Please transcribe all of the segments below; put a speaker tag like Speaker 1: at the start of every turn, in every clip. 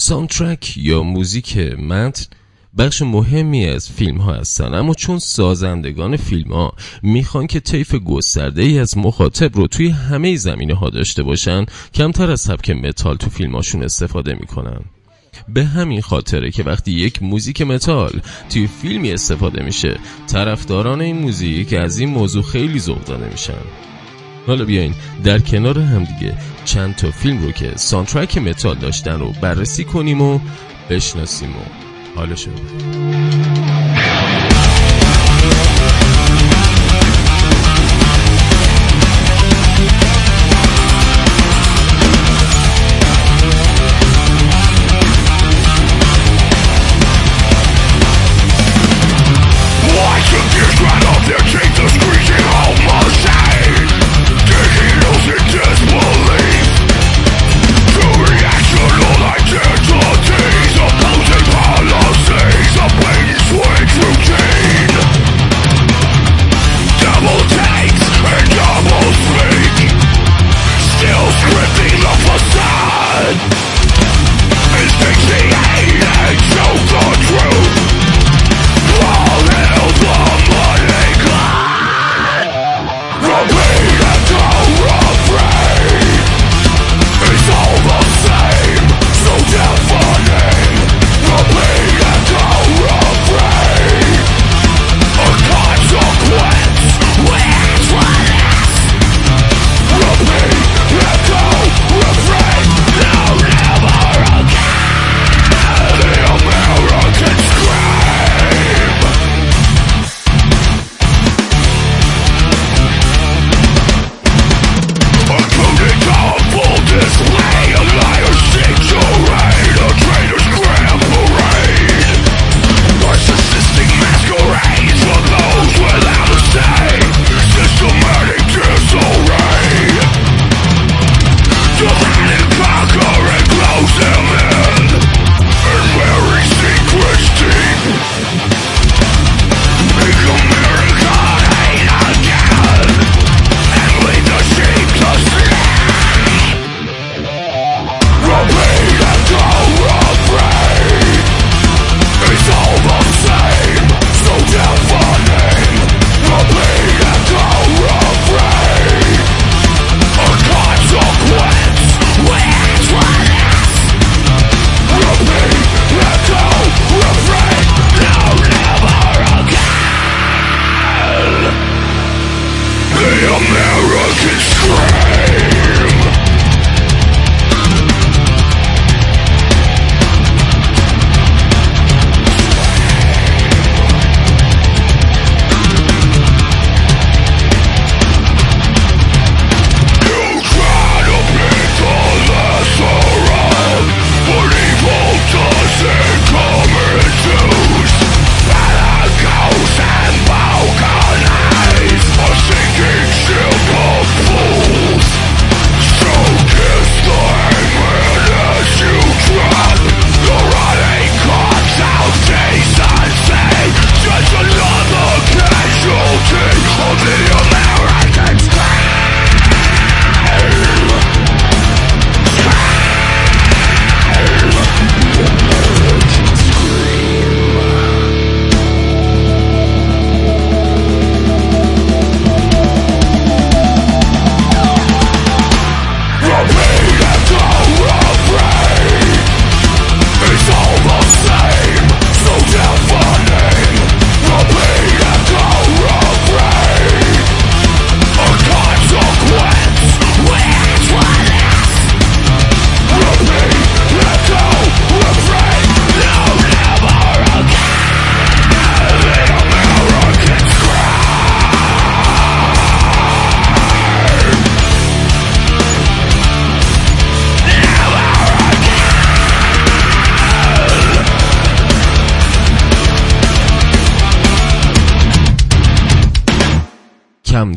Speaker 1: soundtrack یا موزیک متن بخش مهمی از فیلم ها هستن. اما چون سازندگان فیلم ها می‌خوان که طیف گسترده ای از مخاطب رو توی همه زمینه ها داشته باشن کمتر از سبک متال تو فیلم هاشون استفاده می‌کنن. به همین خاطره که وقتی یک موزیک متال توی فیلمی استفاده میشه طرفداران این موزیک از این موضوع خیلی ذوق زده میشن. حالا بیاین در کنار همدیگه چند تا فیلم رو که سانترک متال داشتن رو بررسی کنیم و بشناسیم و حالشو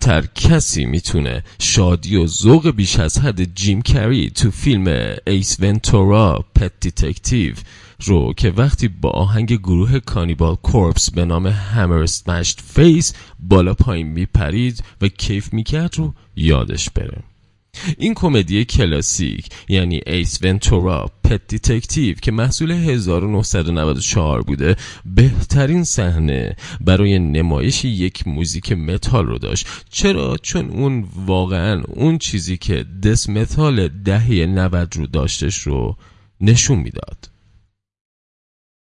Speaker 1: کمتر کسی می‌تونه شادی و ذوق بیش از حد جیم کری تو فیلم Ace Ventura Pet Detective رو که وقتی با آهنگ گروه Cannibal Corpse به نام Hammer Smashed Face بالا پایین میپرید و کیف می‌کرد رو یادش بره.
Speaker 2: این کمدی کلاسیک یعنی Ace Ventura Pet Detective که محصول 1994 بوده بهترین صحنه برای نمایش یک موزیک متال رو داشت. چرا؟ چون اون واقعا اون چیزی که death metal دهه 90 رو داشتش رو نشون می‌داد.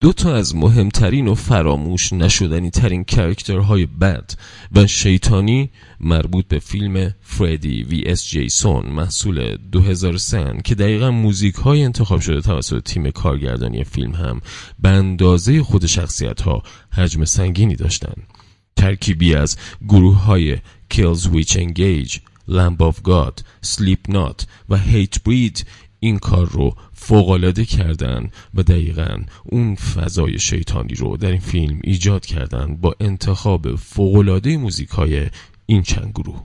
Speaker 2: دو تا از مهمترین و فراموش نشدنی ترین character های بد و شیطانی مربوط به فیلم Freddy vs Jason محصول 2003 که دقیقا موزیک های انتخاب شده توسط تیم کارگردانی فیلم هم به اندازه خود شخصیت ها حجم سنگینی داشتن. ترکیبی از گروه های Kills Witch Engage, Lamb of God, Slipknot و Hatebreed این کار رو فوقالعاده کردن و دقیقا اون فضای شیطانی رو در این فیلم ایجاد کردن با انتخاب فوقالعاده موزیک های این چند گروه.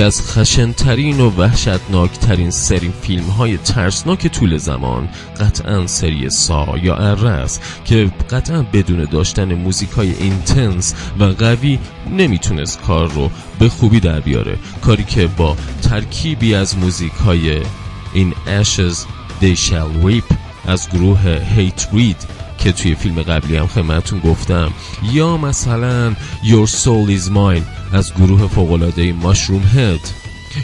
Speaker 2: یکی از خشنترین و وحشتناکترین سری فیلم های ترسناک طول زمان قطعا سری سا یا اره است که قطعا بدون داشتن موزیک های اینتنس و قوی نمی‌تونست کار رو به خوبی در بیاره. کاری که با ترکیبی از موزیک های این Ashes They Shall Reap از گروه Hate Read که توی فیلم قبلی هم خدمتتون گفتم. یا مثلا Your Soul Is Mine از گروه فوقلاده Mushroomhead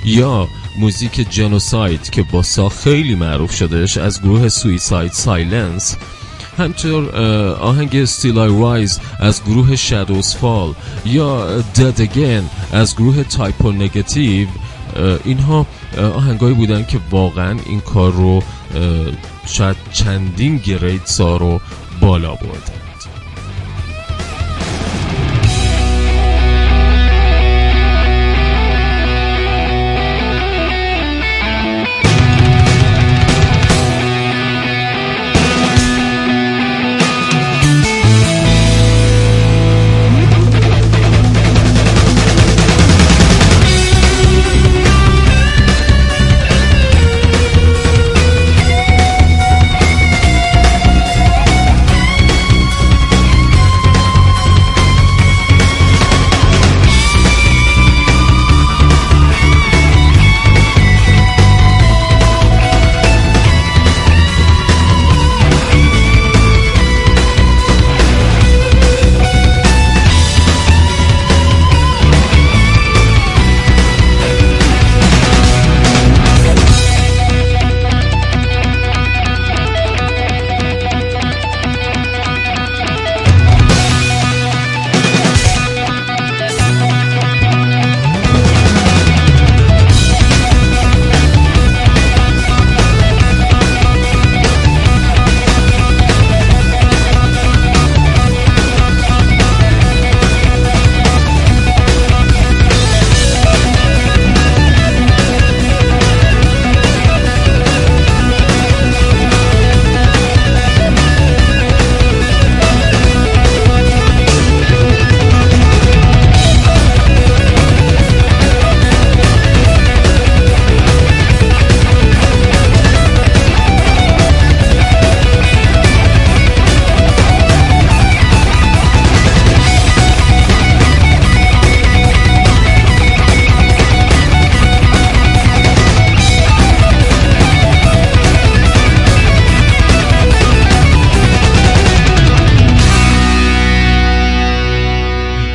Speaker 2: یا موزیک Genocide که با Saw خیلی معروف شدهش از گروه Suicide Silence همطور آهنگ Still I Rise از گروه Shadows Fall. یا Dead Again از گروه Type O Negative. اینها آهنگایی بودن که واقعا این کار رو شاید چندین grade Saw رو بالا برده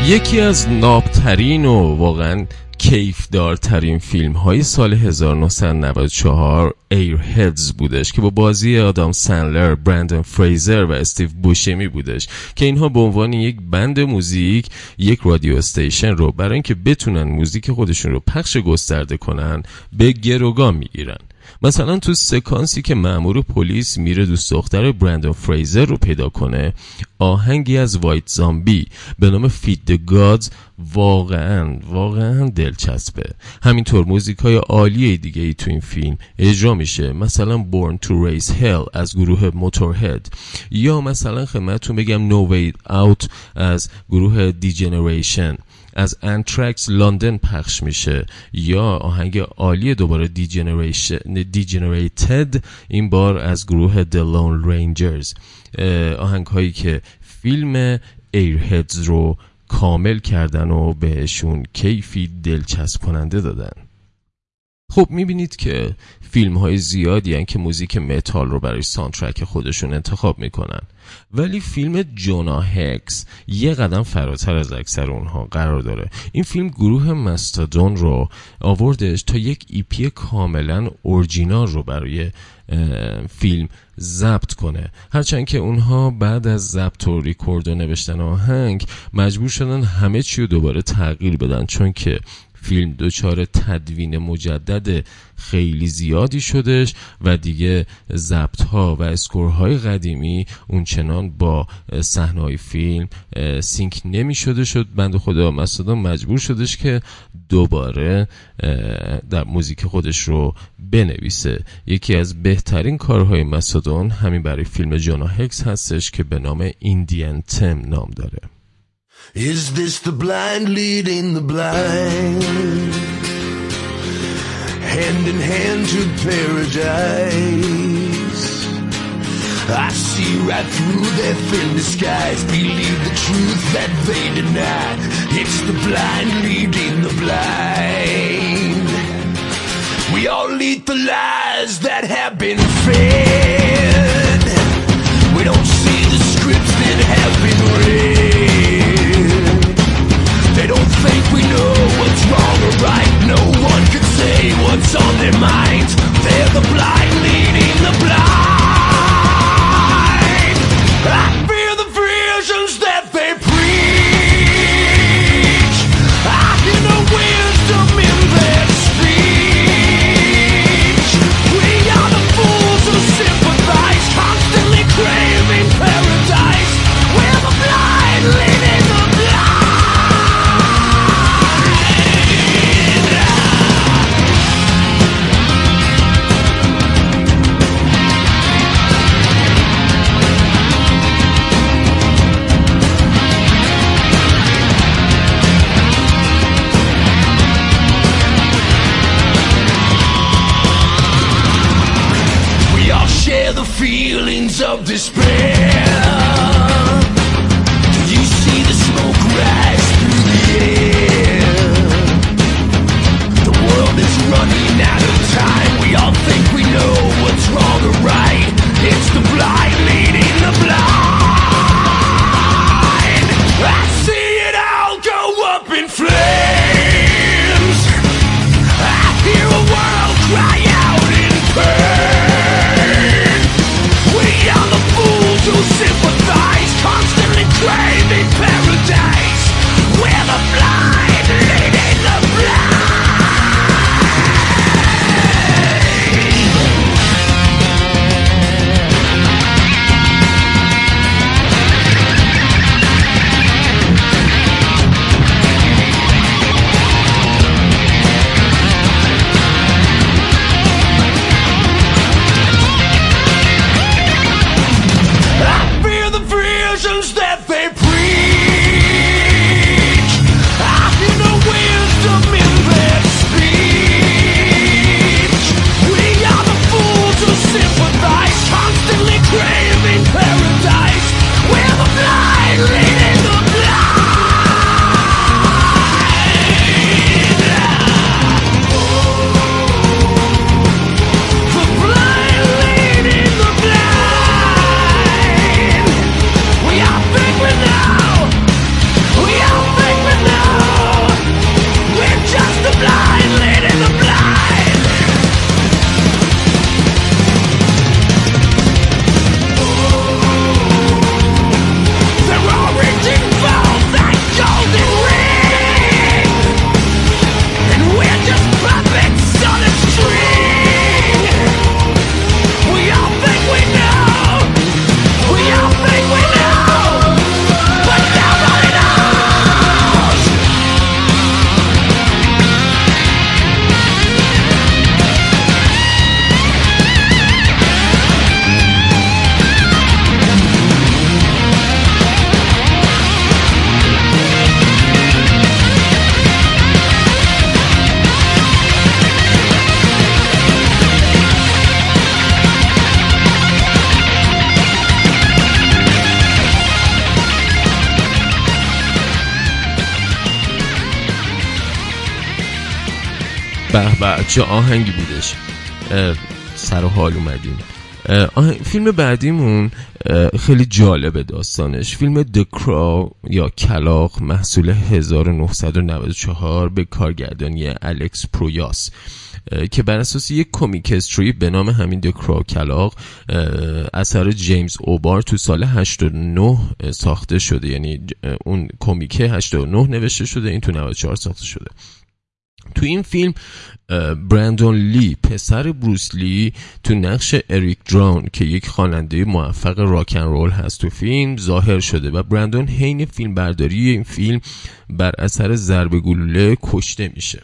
Speaker 2: یکی از نابترین و واقعا کیفدارترین فیلم های سال 1994 Airheads بودش که با بازی آدام سنلر، برندن فریزر و استیو بوشمی بودش که اینها به عنوان یک band موزیک یک radio station رو برای اینکه بتونن موزیک خودشون رو پخش گسترده کنن به گروگان می‌گیرن. مثلا تو سکانسی که مأمور پلیس میره دوست دختر برندن فریزر رو پیدا کنه آهنگی از White Zombie به نام Feed the Gods واقعا واقعا دلچسبه. همینطور موزیک های عالی دیگه ای تو این فیلم اجرا میشه. مثلا Born to Raise Hell از گروه Motörhead یا مثلا خدمتتون بگم No Way Out از گروه D Generation از Anthrax London پخش میشه. یا آهنگ عالی دوباره Degenerated این بار از گروه The Lone Rangers. آهنگ هایی که فیلم Airheads رو کامل کردن و بهشون کیفی دلچسب کننده دادن. خب می‌بینید که فیلم های زیادی هن که موزیک متال رو برای soundtrack خودشون انتخاب می‌کنن. ولی فیلم Jonah Hex یه قدم فراتر از اکثر اونها قرار داره. این فیلم گروه Mastodon رو آوردش تا یک EP کاملا اورجینال رو برای فیلم ضبط کنه. هرچند که اونها بعد از ضبط و ریکورد و نوشتن آهنگ مجبور شدن همه چی رو دوباره تغییر بدن. چون که فیلم دچار تدوین مجدد خیلی زیادی شدش و دیگه ضبط ها و اسکورهای قدیمی اونچنان با صحنه فیلم سینک نمی شده شد. بند خدا مصدام مجبور شدش که دوباره در موزیک خودش رو بنویسه. یکی از بهترین کارهای مصدون همین برای فیلم جانا هکس هستش که به نام ایندیان تم نام داره. Is this the blind leading the blind? Hand in hand to paradise. I see right through their thin disguise. Believe the truth that they deny. It's the blind leading the blind. We all eat the lies that have been fed. به چه آهنگی بودش. سر حال اومدیم. فیلم بعدیمون خیلی جالبه داستانش. فیلم دکرا یا کلاق محصول 1994 به کارگردانی الکس پرویاس که بر اساس یک کومیک استری به نام همین دکرا کلاق اثر جیمز اوبار تو سال 89 ساخته شده. یعنی اون کمیکه 89 نوشته شده این تو 94 ساخته شده. تو این فیلم برندون لی پسر بروس لی تو نقش اریک درون که یک خواننده موفق راکن رول هست تو فیلم ظاهر شده و برندون حین فیلم برداری این فیلم بر اثر ضربه گلوله کشته میشه.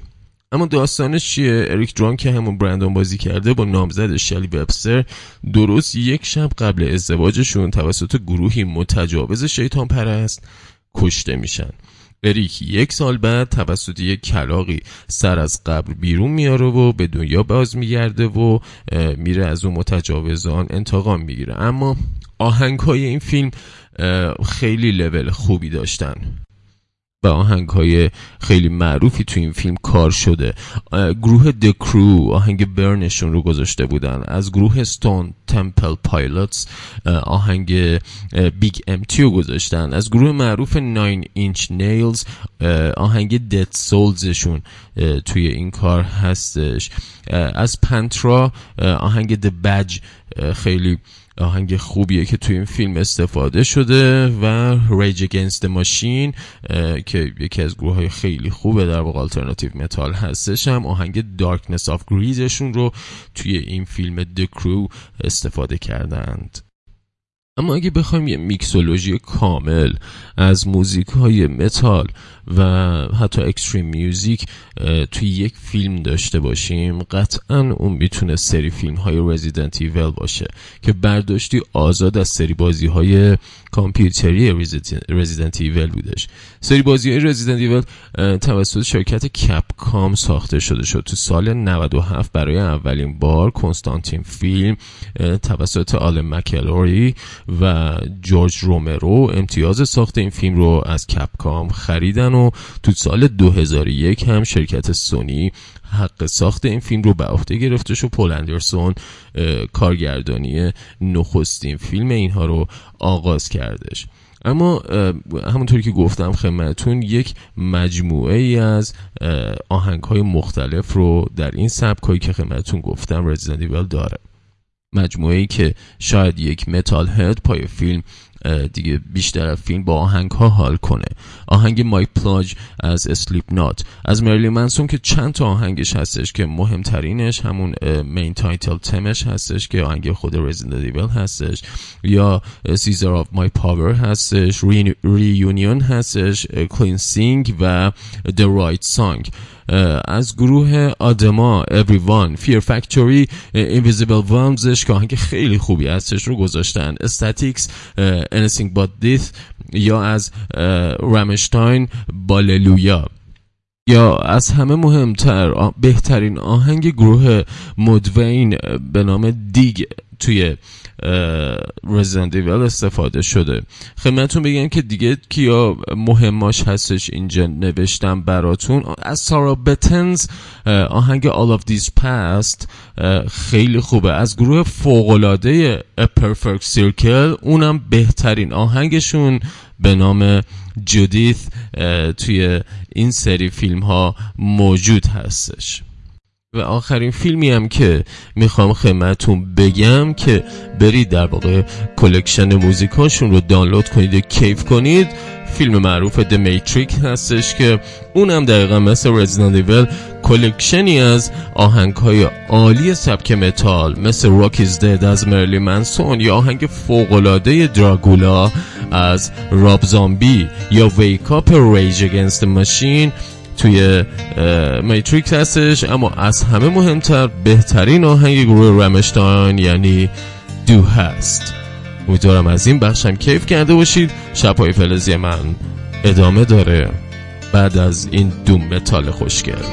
Speaker 2: اما داستانش چیه؟ اریک درون که همون برندون بازی کرده با نامزد شلی وبستر درست یک شب قبل ازدواجشون توسط گروهی متجاوز شیطان پرست کشته میشن. اریک یک سال بعد توسط یک کلاقی سر از قبر بیرون میاره و به دنیا باز میگرده و میره از اون متجاوزان انتقام می‌گیره. اما آهنگ های این فیلم خیلی لول خوبی داشتن. و آهنگ های خیلی معروفی تو این فیلم کار شده. گروه دکرو آهنگ برنشون رو گذاشته بودن. از گروه ستون تمپل پایلوتس آهنگ Big Empty رو گذاشتن. از گروه معروف Nine Inch Nails آهنگ Dead Souls شون توی این کار هستش. از Pantera آهنگ The Badge خیلی آهنگ خوبیه که توی این فیلم استفاده شده و Rage Against Machine که یکی از گروه های خیلی خوبه در واقع alternative metal هستش هم آهنگ Darkness of Greed شون رو توی این فیلم The Crow استفاده کردند. اما اگه بخوایم یه mixology کامل از موزیک های متال و حتی extreme music توی یک فیلم داشته باشیم قطعا اون می‌تونه سری فیلم های Resident Evil باشه که برداشتی آزاد از سری بازی های کامپیوتری Resident Evil بودش. سری بازی های Resident Evil توسط شرکت کپکام ساخته شده شد. تو سال 97 برای اولین بار کنستانتین فیلم توسط آل مکلوری و جورج رومرو امتیاز ساخت این فیلم رو از کپکام خریدن و تو سال 2001 هم شرکت سونی حق ساخت این فیلم رو به عهده گرفته شد. پول اندرسون کارگردانی نخستین فیلم اینها رو آغاز کردش. اما همونطوری که گفتم خدمتتون یک مجموعه ای از آهنگ های مختلف رو در این سبک هایی که خدمتتون گفتم رزیدنت داره. مجموعه ای که شاید یک metalhead پای فیلم دیگه بیشتر فیلم با آهنگ ها حال کنه. آهنگ My Plague از Slipknot از Marilyn Manson که چند تا آهنگش هستش که مهمترینش همون main title theme ش هستش که آهنگ خود Resident Evil هستش. یا Seizure of my Power هستش. Reunion هستش. Cleansing و The Fight Song از گروه Adema Everyone Fear Factory Invisible Wounds ش که آهنگ خیلی خوبی هستش رو گذاشتن. استاتیکس Anything But Death یا از رامشتاین باللویا یا از همه مهمتر بهترین آهنگ گروه مدوین به نام دیگ توی رزیدنت ایول استفاده شده. خدمتتون بگم که دیگه کیا مهماش هستش اینجا نوشتم براتون. از سارا بتنز آهنگ All of These Past خیلی خوبه. از گروه فوقلاده A Perfect Circle اونم بهترین آهنگشون به نام جودیث توی این سری فیلم ها موجود هستش. و آخرین فیلمی هم که می‌خوام خدمتون بگم که برید در واقع collection موزیکاشون رو دانلود کنید و کیف کنید. فیلم معروف The Matrix هستش که اونم دقیقا مثل Resident Evil collection ی از آهنگ های عالی سبک متال مثل Rock Is Dead از Marilyn Manson یا آهنگ فوقلاده Dragula از Rob Zombie یا Wake Up Rage Against Machine توی Matrix هستش. اما از همه مهمتر بهترین آهنگ گروه Rammstein یعنی Du Hast. امیدوارم از این بخشم کیف کرده باشید. شبهای فلزی من ادامه داره. بعد از این doom metal خوشگل.